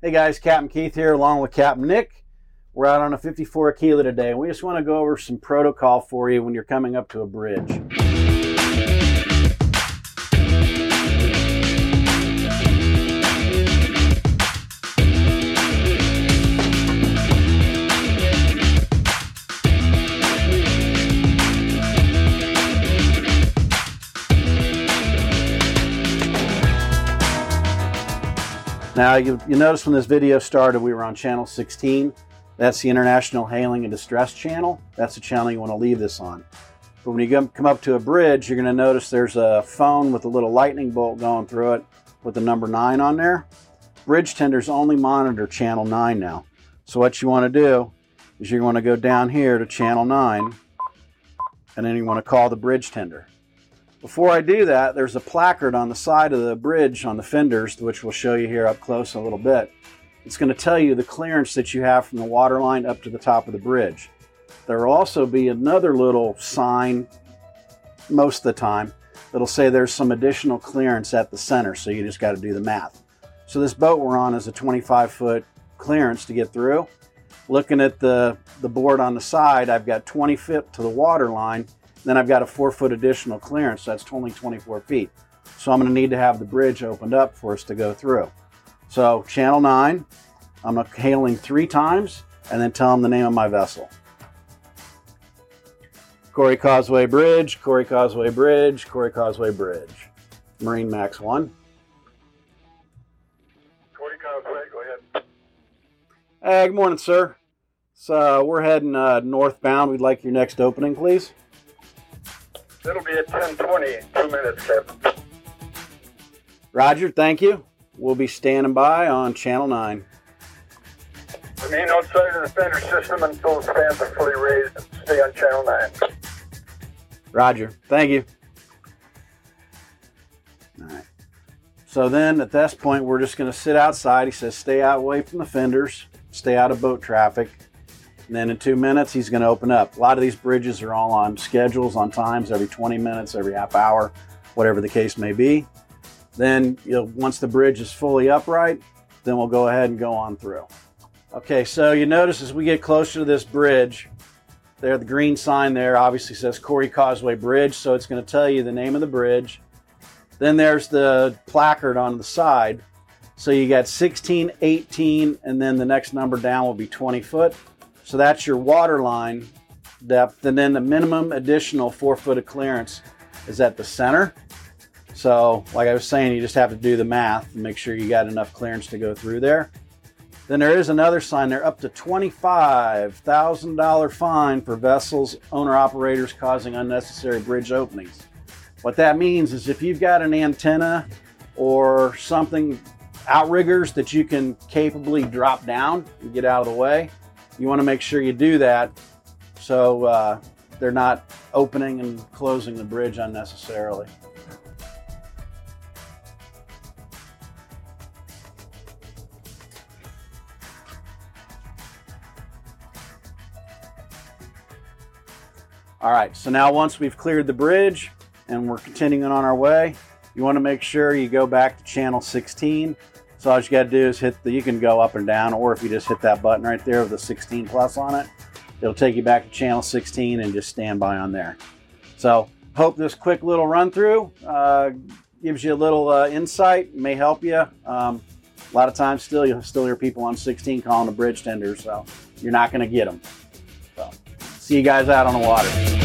Hey guys, Captain Keith here along with Captain Nick. We're out on a 54 Aquila today and we just want to go over some protocol for you when you're coming up to a bridge. Now, you, you notice when this video started, we were on channel 16. That's the International Hailing and Distress channel. That's the channel you want to leave this on. But when you come up to a bridge, you're going to notice there's a phone with a little lightning bolt going through it with the number 9 on there. Bridge tenders only monitor channel 9 now. So what you want to do is you want to go down here to channel 9 and then you want to call the bridge tender. Before I do that, there's a placard on the side of the bridge on the fenders, which we'll show you here up close in a little bit. It's going to tell you the clearance that you have from the water line up to the top of the bridge. There will also be another little sign most of the time that'll say there's some additional clearance at the center, so you just got to do the math. So this boat we're on is a 25 foot clearance to get through. Looking at the, the board on the side, I've got 20 feet to the water line then I've got a four foot additional clearance, so that's only 24 feet. So I'm going to need to have the bridge opened up for us to go through. So channel 9, I'm hailing three times and then tell them the name of my vessel. Corey Causeway Bridge, Corey Causeway Bridge, Corey Causeway Bridge. Marine Max 1. Corey Causeway, go ahead. Hey, good morning, sir. So we're heading uh, northbound. We'd like your next opening, please. It'll be at 1020, two minutes, Captain. Roger, thank you. We'll be standing by on Channel 9. Remain outside of the fender system until the fans are fully raised and stay on Channel 9. Roger, thank you. All right. So then at this point, we're just going to sit outside. He says, stay out away from the fenders, stay out of boat traffic. And then in two minutes, he's going to open up. A lot of these bridges are all on schedules, on times, every 20 minutes, every half hour, whatever the case may be. Then you once the bridge is fully upright, then we'll go ahead and go on through. Okay, so you notice as we get closer to this bridge, there the green sign there obviously says Corey Causeway Bridge, so it's going to tell you the name of the bridge. Then there's the placard on the side. So you got 16, 18, and then the next number down will be 20 foot. So that's your water line depth. And then the minimum additional four foot of clearance is at the center. So like I was saying, you just have to do the math and make sure you got enough clearance to go through there. Then there is another sign there, up to $25,000 fine for vessels, owner operators causing unnecessary bridge openings. What that means is if you've got an antenna or something, outriggers that you can capably drop down and get out of the way, you want to make sure you do that so uh, they're not opening and closing the bridge unnecessarily. All right, so now once we've cleared the bridge and we're continuing on our way, you want to make sure you go back to channel 16 so all you got to do is hit the, you can go up and down, or if you just hit that button right there with the 16 plus on it, it'll take you back to channel 16 and just stand by on there. So hope this quick little run through uh, gives you a little uh, insight, may help you. Um, a lot of times still, you'll still hear people on 16 calling a bridge tender, so you're not going to get them. So see you guys out on the water.